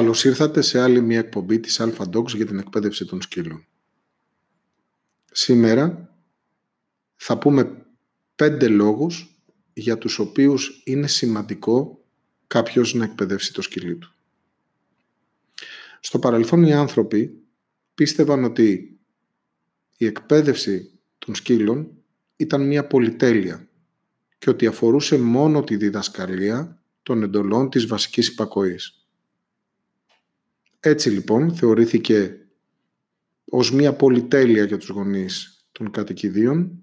Καλώς ήρθατε σε άλλη μια εκπομπή της Alpha Dogs για την εκπαίδευση των σκύλων. Σήμερα θα πούμε πέντε λόγους για τους οποίους είναι σημαντικό κάποιος να εκπαιδεύσει το σκυλί του. Στο παρελθόν οι άνθρωποι πίστευαν ότι η εκπαίδευση των σκύλων ήταν μια πολυτέλεια και ότι αφορούσε μόνο τη διδασκαλία των εντολών της βασικής υπακοής. Έτσι λοιπόν θεωρήθηκε ως μία πολυτέλεια για τους γονείς των κατοικιδίων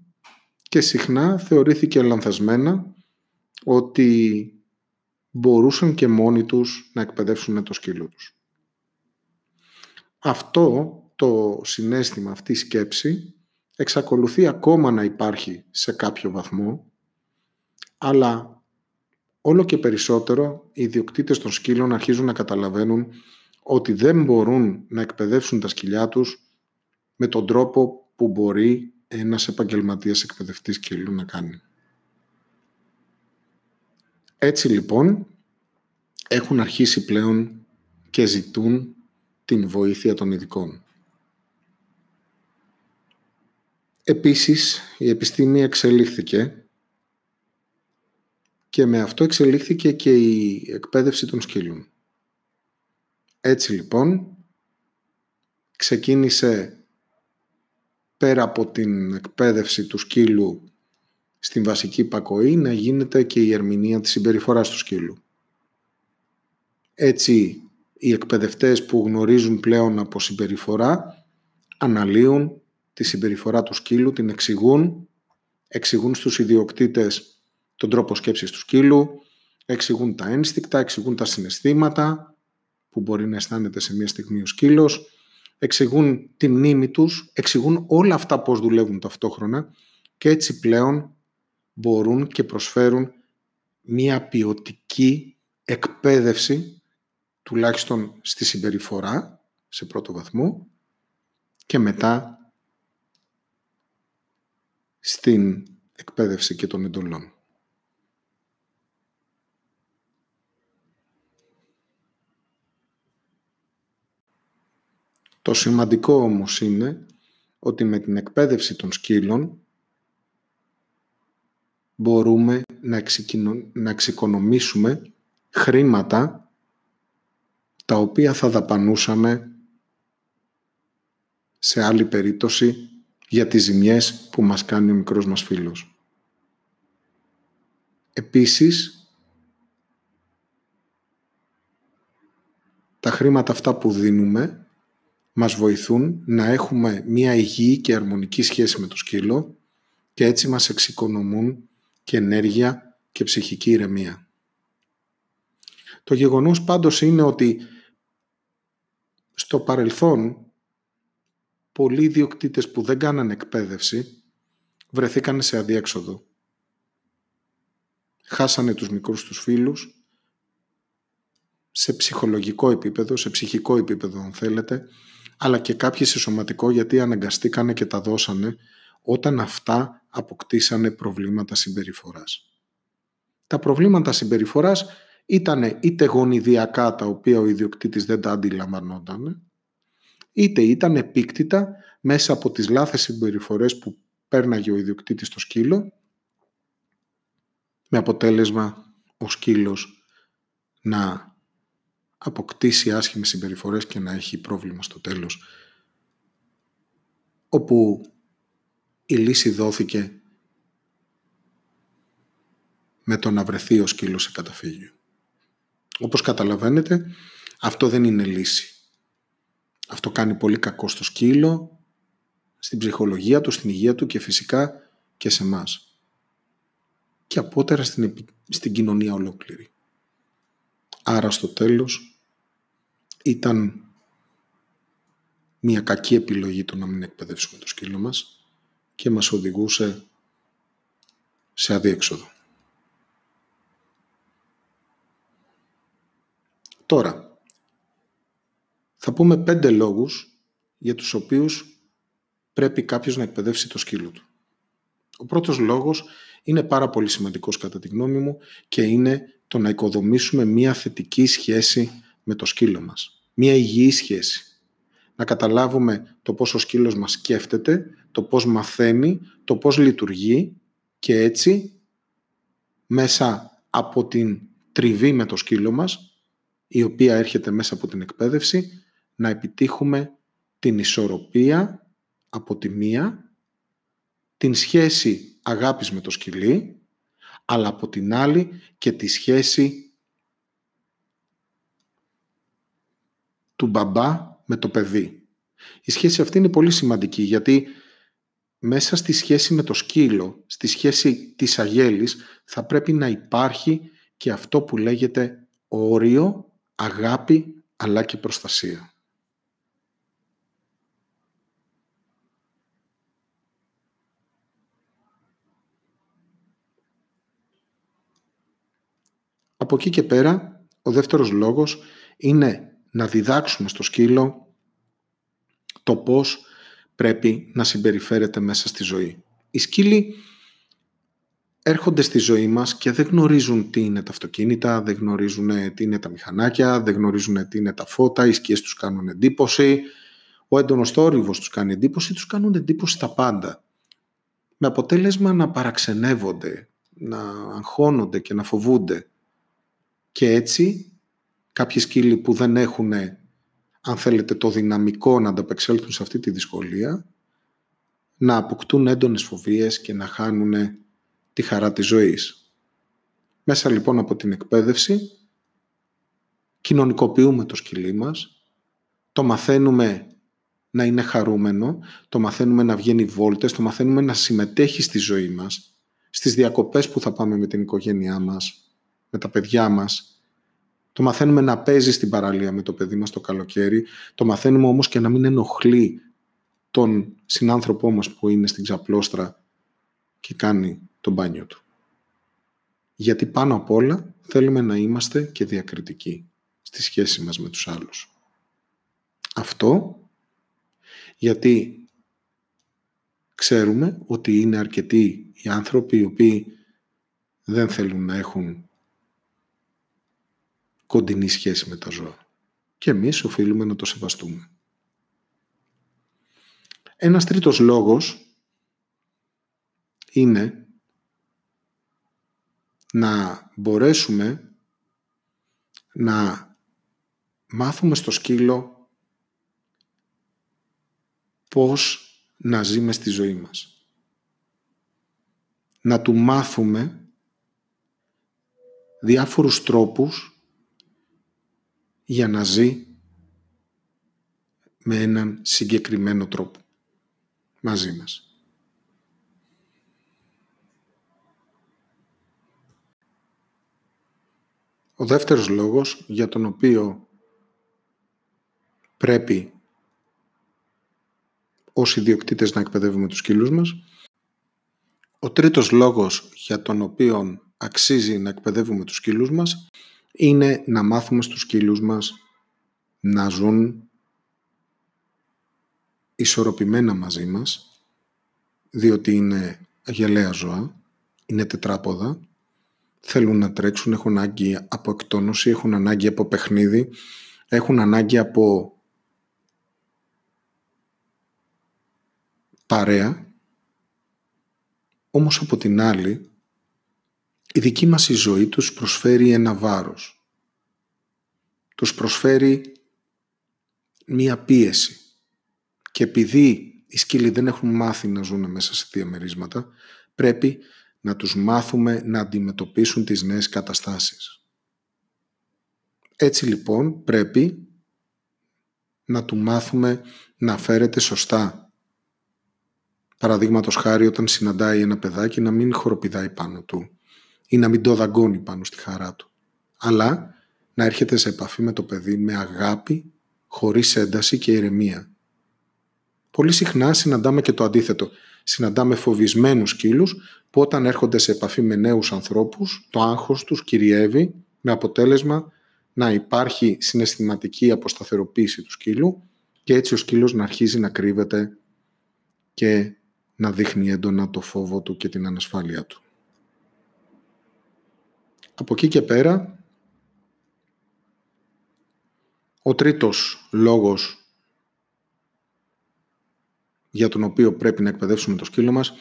και συχνά θεωρήθηκε λανθασμένα ότι μπορούσαν και μόνοι τους να εκπαιδεύσουν το σκύλο τους. Αυτό το συνέστημα, αυτή η σκέψη εξακολουθεί ακόμα να υπάρχει σε κάποιο βαθμό, αλλά όλο και περισσότερο οι ιδιοκτήτες των σκύλων αρχίζουν να καταλαβαίνουν ότι δεν μπορούν να εκπαιδεύσουν τα σκυλιά τους με τον τρόπο που μπορεί ένας επαγγελματίας εκπαιδευτής σκύλου να κάνει. Έτσι λοιπόν έχουν αρχίσει πλέον και ζητούν την βοήθεια των ειδικών. Επίσης η επιστήμη εξελίχθηκε και με αυτό εξελίχθηκε και η εκπαίδευση των σκύλων. Έτσι λοιπόν ξεκίνησε πέρα από την εκπαίδευση του σκύλου στην βασική υπακοή να γίνεται και η ερμηνεία της συμπεριφοράς του σκύλου. Έτσι οι εκπαιδευτές που γνωρίζουν πλέον από συμπεριφορά αναλύουν τη συμπεριφορά του σκύλου, την εξηγούν, εξηγούν στους ιδιοκτήτες τον τρόπο σκέψης του σκύλου, εξηγούν τα ένστικτα, εξηγούν τα συναισθήματα, που μπορεί να αισθάνεται σε μια στιγμή ο σκύλος, εξηγούν τη μνήμη τους, εξηγούν όλα αυτά πώς δουλεύουν ταυτόχρονα και έτσι πλέον μπορούν και προσφέρουν μια ποιοτική εκπαίδευση τουλάχιστον στη συμπεριφορά σε πρώτο βαθμό και μετά στην εκπαίδευση και των εντολών. Το σημαντικό όμως είναι ότι με την εκπαίδευση των σκύλων μπορούμε να, να εξοικονομήσουμε χρήματα τα οποία θα δαπανούσαμε σε άλλη περίπτωση για τις ζημιές που μας κάνει ο μικρός μας φίλος. Επίσης, τα χρήματα αυτά που δίνουμε μας βοηθούν να έχουμε μία υγιή και αρμονική σχέση με το σκύλο και έτσι μας εξοικονομούν και ενέργεια και ψυχική ηρεμία. Το γεγονός πάντως είναι ότι στο παρελθόν πολλοί ιδιοκτήτες που δεν κάνανε εκπαίδευση βρεθήκαν σε αδιέξοδο. Χάσανε τους μικρούς τους φίλους σε ψυχολογικό επίπεδο, σε ψυχικό επίπεδο αν θέλετε, αλλά και κάποιοι σε σωματικό γιατί αναγκαστήκανε και τα δώσανε όταν αυτά αποκτήσανε προβλήματα συμπεριφοράς. Τα προβλήματα συμπεριφοράς ήταν είτε γονιδιακά τα οποία ο ιδιοκτήτης δεν τα αντιλαμβανόταν, είτε ήταν επίκτητα μέσα από τις λάθες συμπεριφορές που πέρναγε ο ιδιοκτήτης στο σκύλο, με αποτέλεσμα ο σκύλος να αποκτήσει άσχημες συμπεριφορές και να έχει πρόβλημα στο τέλος. Όπου η λύση δόθηκε με το να βρεθεί ο σκύλος σε καταφύγιο. Όπως καταλαβαίνετε, αυτό δεν είναι λύση. Αυτό κάνει πολύ κακό στο σκύλο, στην ψυχολογία του, στην υγεία του και φυσικά και σε μας. Και απότερα στην, στην κοινωνία ολόκληρη. Άρα στο τέλος ήταν μια κακή επιλογή το να μην εκπαιδεύσουμε το σκύλο μας και μας οδηγούσε σε αδίέξοδο. Τώρα, θα πούμε πέντε λόγους για τους οποίους πρέπει κάποιος να εκπαιδεύσει το σκύλο του. Ο πρώτος λόγος είναι πάρα πολύ σημαντικός κατά τη γνώμη μου και είναι το να οικοδομήσουμε μία θετική σχέση με το σκύλο μας. Μία υγιή σχέση. Να καταλάβουμε το πώς ο σκύλος μας σκέφτεται, το πώς μαθαίνει, το πώς λειτουργεί και έτσι μέσα από την τριβή με το σκύλο μας, η οποία έρχεται μέσα από την εκπαίδευση, να επιτύχουμε την ισορροπία από τη μία, την σχέση αγάπης με το σκυλί, αλλά από την άλλη και τη σχέση του μπαμπά με το παιδί. Η σχέση αυτή είναι πολύ σημαντική γιατί μέσα στη σχέση με το σκύλο, στη σχέση της αγέλης, θα πρέπει να υπάρχει και αυτό που λέγεται όριο, αγάπη, αλλά και προστασία. Από εκεί και πέρα, ο δεύτερος λόγος είναι να διδάξουμε στο σκύλο το πώς πρέπει να συμπεριφέρεται μέσα στη ζωή. Οι σκύλοι έρχονται στη ζωή μας και δεν γνωρίζουν τι είναι τα αυτοκίνητα, δεν γνωρίζουν τι είναι τα μηχανάκια, δεν γνωρίζουν τι είναι τα φώτα, οι σκιές τους κάνουν εντύπωση, ο έντονος θόρυβος τους κάνει εντύπωση, τους κάνουν εντύπωση τα πάντα. Με αποτέλεσμα να παραξενεύονται, να αγχώνονται και να φοβούνται. Και έτσι κάποιοι σκύλοι που δεν έχουν, αν θέλετε, το δυναμικό να ανταπεξέλθουν σε αυτή τη δυσκολία, να αποκτούν έντονες φοβίες και να χάνουν τη χαρά της ζωής. Μέσα λοιπόν από την εκπαίδευση κοινωνικοποιούμε το σκυλί μας, το μαθαίνουμε να είναι χαρούμενο, το μαθαίνουμε να βγαίνει βόλτες, το μαθαίνουμε να συμμετέχει στη ζωή μας, στις διακοπές που θα πάμε με την οικογένειά μας, με τα παιδιά μας. Το μαθαίνουμε να παίζει στην παραλία με το παιδί μας το καλοκαίρι, το μαθαίνουμε όμως και να μην ενοχλεί τον συνάνθρωπό μας που είναι στην ξαπλώστρα και κάνει το μπάνιο του. Γιατί πάνω απ' όλα θέλουμε να είμαστε και διακριτικοί στη σχέση μας με τους άλλους. Αυτό γιατί ξέρουμε ότι είναι αρκετοί οι άνθρωποι οι οποίοι δεν θέλουν να έχουν κοντινή σχέση με τα ζώα. Και εμείς οφείλουμε να το σεβαστούμε. Ένας τρίτος λόγος είναι να μπορέσουμε να μάθουμε στο σκύλο πώς να ζει στη ζωή μας. Να του μάθουμε διάφορους τρόπους για να ζει με έναν συγκεκριμένο τρόπο μαζί μας. Ο δεύτερος λόγος για τον οποίο πρέπει ως ιδιοκτήτες να εκπαιδεύουμε τους σκύλους μας. Ο τρίτος λόγος για τον οποίο αξίζει να εκπαιδεύουμε τους σκύλους μας είναι να μάθουμε στους σκύλους μας να ζουν ισορροπημένα μαζί μας, διότι είναι γελαία ζώα, είναι τετράποδα θέλουν να τρέξουν, έχουν ανάγκη από εκτόνωση, έχουν ανάγκη από παιχνίδι, έχουν ανάγκη από παρέα. Όμως από την άλλη, η δική μας η ζωή τους προσφέρει ένα βάρος. Τους προσφέρει μία πίεση. Και επειδή οι σκύλοι δεν έχουν μάθει να ζουν μέσα σε διαμερίσματα, πρέπει να τους μάθουμε να αντιμετωπίσουν τις νέες καταστάσεις. Έτσι λοιπόν πρέπει να του μάθουμε να φέρεται σωστά. Παραδείγματος χάρη όταν συναντάει ένα παιδάκι να μην χοροπηδάει πάνω του ή να μην το δαγκώνει πάνω στη χαρά του. Αλλά να έρχεται σε επαφή με το παιδί με αγάπη, χωρίς ένταση και ηρεμία. Πολύ συχνά συναντάμε και το αντίθετο. Συναντάμε φοβισμένους σκύλους που όταν έρχονται σε επαφή με νέους ανθρώπους, το άγχος τους κυριεύει με αποτέλεσμα να υπάρχει συναισθηματική αποσταθεροποίηση του σκύλου και έτσι ο σκύλος να αρχίζει να κρύβεται και να δείχνει έντονα το φόβο του και την ανασφάλεια του. Από εκεί και πέρα Ο τρίτος λόγος για τον οποίο πρέπει να εκπαιδεύσουμε το σκύλο μας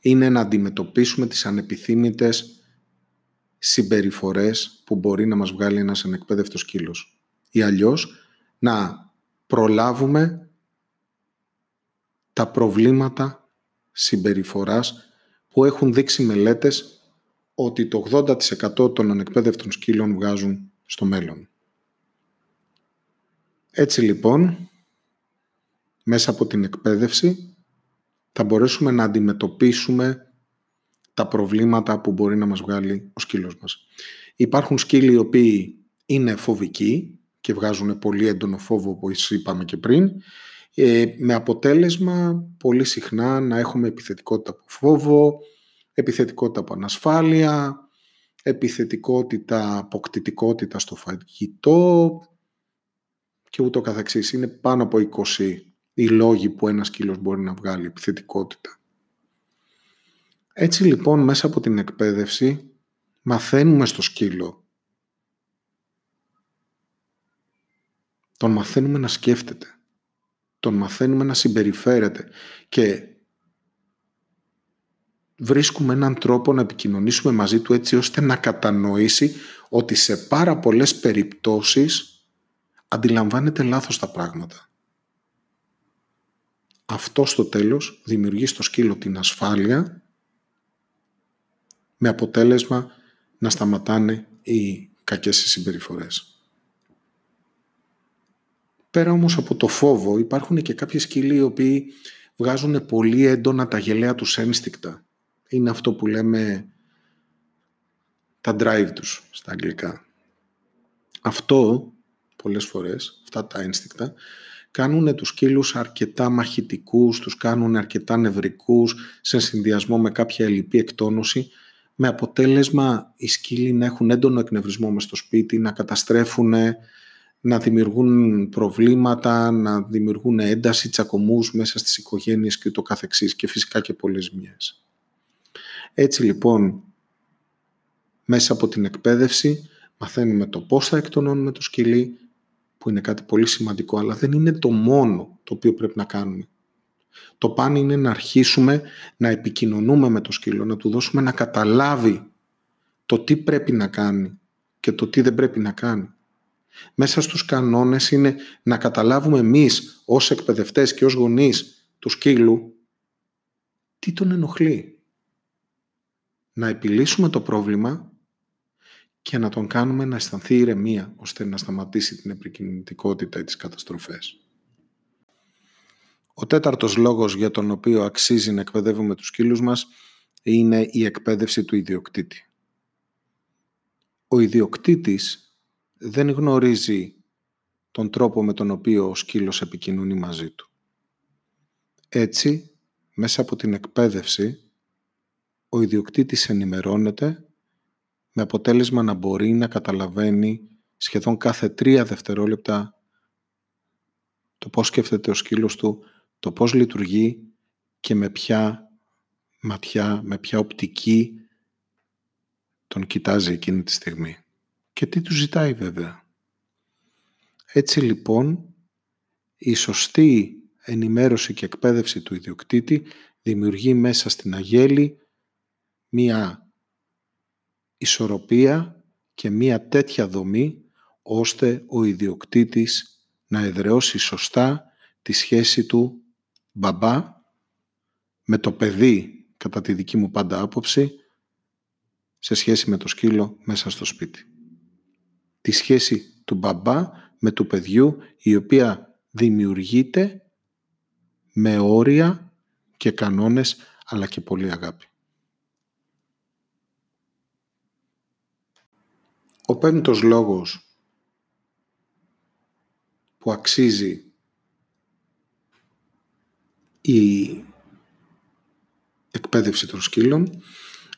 είναι να αντιμετωπίσουμε τις ανεπιθύμητες συμπεριφορές που μπορεί να μας βγάλει ένας ανεκπαίδευτος σκύλος. Ή αλλιώς να προλάβουμε τα προβλήματα συμπεριφοράς που έχουν δείξει μελέτες ότι το 80% των ανεκπαίδευτων σκύλων βγάζουν στο μέλλον. Έτσι λοιπόν, μέσα από την εκπαίδευση θα μπορέσουμε να αντιμετωπίσουμε τα προβλήματα που μπορεί να μας βγάλει ο σκύλος μας. Υπάρχουν σκύλοι οι οποίοι είναι φοβικοί και βγάζουν πολύ έντονο φόβο όπως είπαμε και πριν ε, με αποτέλεσμα πολύ συχνά να έχουμε επιθετικότητα από φόβο, επιθετικότητα από ανασφάλεια, επιθετικότητα, αποκτητικότητα στο φαγητό και ούτω καθεξής. Είναι πάνω από 20 οι λόγοι που ένας σκύλος μπορεί να βγάλει επιθετικότητα. Έτσι λοιπόν μέσα από την εκπαίδευση μαθαίνουμε στο σκύλο. Τον μαθαίνουμε να σκέφτεται. Τον μαθαίνουμε να συμπεριφέρεται. Και βρίσκουμε έναν τρόπο να επικοινωνήσουμε μαζί του έτσι ώστε να κατανοήσει ότι σε πάρα πολλές περιπτώσεις αντιλαμβάνεται λάθος τα πράγματα. Αυτό στο τέλος δημιουργεί στο σκύλο την ασφάλεια με αποτέλεσμα να σταματάνε οι κακές συμπεριφορές. Πέρα όμως από το φόβο υπάρχουν και κάποιοι σκύλοι οι οποίοι βγάζουν πολύ έντονα τα γελαία τους ένστικτα. Είναι αυτό που λέμε τα drive τους στα αγγλικά. Αυτό πολλές φορές, αυτά τα ένστικτα, κάνουν τους σκύλους αρκετά μαχητικούς, τους κάνουν αρκετά νευρικούς σε συνδυασμό με κάποια ελλειπή εκτόνωση με αποτέλεσμα οι σκύλοι να έχουν έντονο εκνευρισμό μες στο σπίτι, να καταστρέφουν, να δημιουργούν προβλήματα, να δημιουργούν ένταση, τσακωμούς μέσα στις οικογένειες και το καθεξής και φυσικά και πολλές μιες. Έτσι λοιπόν, μέσα από την εκπαίδευση μαθαίνουμε το πώς θα εκτονώνουμε το σκυλί, που είναι κάτι πολύ σημαντικό, αλλά δεν είναι το μόνο το οποίο πρέπει να κάνουμε. Το πάνε είναι να αρχίσουμε να επικοινωνούμε με το σκύλο, να του δώσουμε να καταλάβει το τι πρέπει να κάνει και το τι δεν πρέπει να κάνει. Μέσα στους κανόνες είναι να καταλάβουμε εμείς ως εκπαιδευτές και ως γονείς του σκύλου τι τον ενοχλεί. Να επιλύσουμε το πρόβλημα και να τον κάνουμε να αισθανθεί ηρεμία ώστε να σταματήσει την επικοινωνικότητα ή τις καταστροφές. Ο τέταρτος λόγος για τον οποίο αξίζει να εκπαιδεύουμε τους σκύλους μας είναι η εκπαίδευση του ιδιοκτήτη. Ο ιδιοκτήτης δεν γνωρίζει τον τρόπο με τον οποίο ο σκύλος επικοινωνεί μαζί του. Έτσι, μέσα από την εκπαίδευση, ο ιδιοκτήτης ενημερώνεται με αποτέλεσμα να μπορεί να καταλαβαίνει σχεδόν κάθε τρία δευτερόλεπτα το πώς σκέφτεται ο σκύλος του το πώς λειτουργεί και με ποια ματιά, με ποια οπτική τον κοιτάζει εκείνη τη στιγμή. Και τι τους ζητάει βέβαια. Έτσι λοιπόν η σωστή ενημέρωση και εκπαίδευση του ιδιοκτήτη δημιουργεί μέσα στην αγέλη μία ισορροπία και μία τέτοια δομή ώστε ο ιδιοκτήτης να εδραιώσει σωστά τη σχέση του μπαμπά με το παιδί, κατά τη δική μου πάντα άποψη, σε σχέση με το σκύλο μέσα στο σπίτι. Τη σχέση του μπαμπά με του παιδιού, η οποία δημιουργείται με όρια και κανόνες, αλλά και πολύ αγάπη. Ο πέμπτος λόγος που αξίζει η εκπαίδευση των σκύλων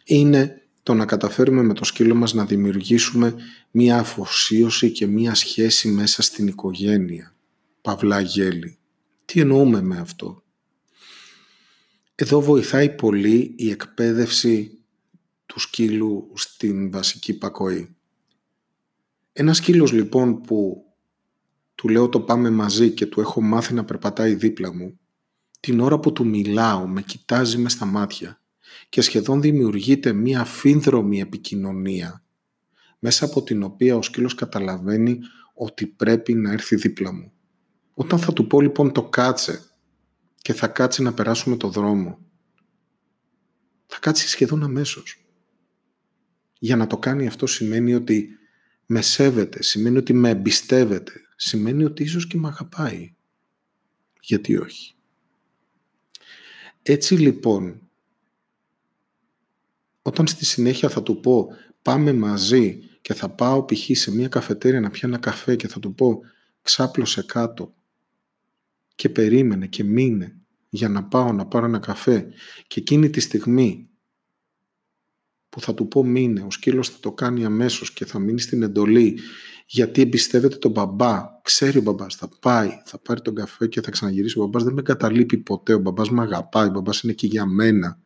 είναι το να καταφέρουμε με το σκύλο μας να δημιουργήσουμε μία αφοσίωση και μία σχέση μέσα στην οικογένεια. Παυλά γέλη. Τι εννοούμε με αυτό; Εδώ βοηθάει πολύ η εκπαίδευση του σκύλου στην βασική πακοή. Ένας σκύλος λοιπόν που του λέω το πάμε μαζί και του έχω μάθει να περπατάει δίπλα μου, την ώρα που του μιλάω με κοιτάζει μες στα μάτια και σχεδόν δημιουργείται μία αφήνδρομη επικοινωνία μέσα από την οποία ο σκύλος καταλαβαίνει ότι πρέπει να έρθει δίπλα μου. Όταν θα του πω λοιπόν το κάτσε και θα κάτσει να περάσουμε το δρόμο, θα κάτσει σχεδόν αμέσως. Για να το κάνει αυτό σημαίνει ότι με σέβεται, σημαίνει ότι με εμπιστεύεται, σημαίνει ότι ίσως και με αγαπάει. Γιατί όχι; Έτσι λοιπόν, όταν στη συνέχεια θα του πω πάμε μαζί και θα πάω π.χ. σε μια καφετέρια να πιω ένα καφέ και θα του πω ξάπλωσε κάτω και περίμενε και μείνε για να πάω να πάρω ένα καφέ και εκείνη τη στιγμή που θα του πω μείνε, ο σκύλος θα το κάνει αμέσως και θα μείνει στην εντολή γιατί εμπιστεύεται τον μπαμπά, ξέρει ο μπαμπάς, θα πάει, θα πάρει τον καφέ και θα ξαναγυρίσει. Ο μπαμπάς δεν με καταλείπει ποτέ, ο μπαμπάς με αγαπάει, ο μπαμπάς είναι εκεί για μένα.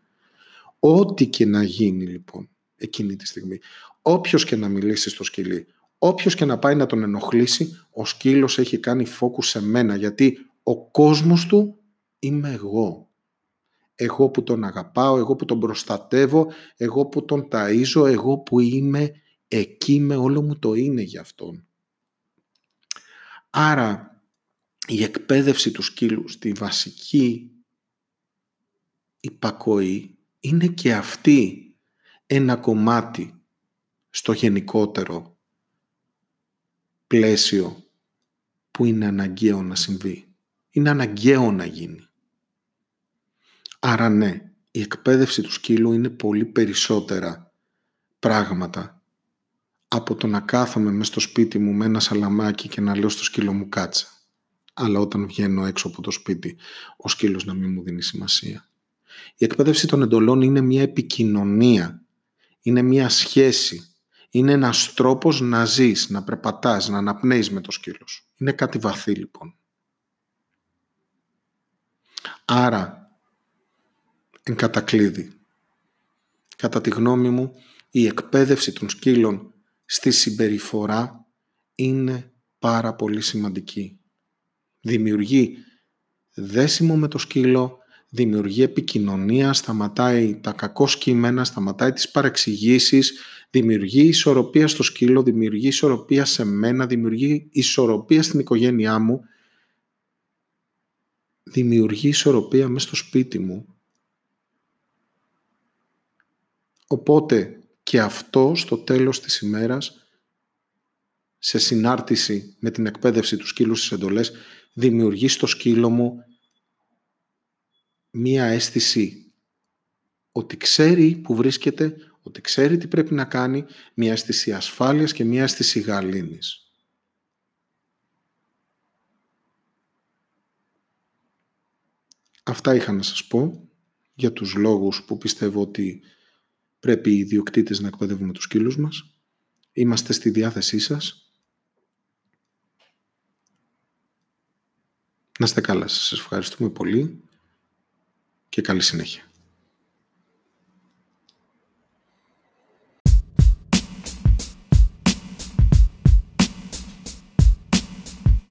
Ό,τι και να γίνει λοιπόν εκείνη τη στιγμή, όποιος και να μιλήσει στο σκυλί, όποιος και να πάει να τον ενοχλήσει, ο σκύλος έχει κάνει φόκου σε μένα γιατί ο κόσμος του είμαι εγώ εγώ που τον αγαπάω, εγώ που τον προστατεύω, εγώ που τον ταΐζω, εγώ που είμαι εκεί με όλο μου το είναι για αυτόν. Άρα η εκπαίδευση του σκύλου στη βασική υπακοή είναι και αυτή ένα κομμάτι στο γενικότερο πλαίσιο που είναι αναγκαίο να συμβεί. Είναι αναγκαίο να γίνει. Άρα ναι, η εκπαίδευση του σκύλου είναι πολύ περισσότερα πράγματα από το να κάθομαι μέσα στο σπίτι μου με ένα σαλαμάκι και να λέω στο σκύλο μου κάτσε. Αλλά όταν βγαίνω έξω από το σπίτι, ο σκύλος να μην μου δίνει σημασία. Η εκπαίδευση των εντολών είναι μια επικοινωνία. Είναι μια σχέση. Είναι ένας τρόπος να ζεις, να περπατάς, να αναπνέεις με το σκύλος Είναι κάτι βαθύ λοιπόν. Άρα εν κατακλείδη. Κατά τη γνώμη μου, η εκπαίδευση των σκύλων στη συμπεριφορά είναι πάρα πολύ σημαντική. Δημιουργεί δέσιμο με το σκύλο, δημιουργεί επικοινωνία, σταματάει τα κακό σκήμενα, σταματάει τις παρεξηγήσεις, δημιουργεί ισορροπία στο σκύλο, δημιουργεί ισορροπία σε μένα, δημιουργεί ισορροπία στην οικογένειά μου, δημιουργεί ισορροπία μέσα στο σπίτι μου Οπότε και αυτό στο τέλος της ημέρας, σε συνάρτηση με την εκπαίδευση του σκύλου στις εντολές, δημιουργεί στο σκύλο μου μία αίσθηση ότι ξέρει που βρίσκεται, ότι ξέρει τι πρέπει να κάνει, μία αίσθηση ασφάλειας και μία αίσθηση γαλήνης. Αυτά είχα να σας πω για τους λόγους που πιστεύω ότι πρέπει οι ιδιοκτήτες να εκπαιδεύουμε τους σκύλους μας. Είμαστε στη διάθεσή σας. Να είστε καλά σας. Σας ευχαριστούμε πολύ και καλή συνέχεια.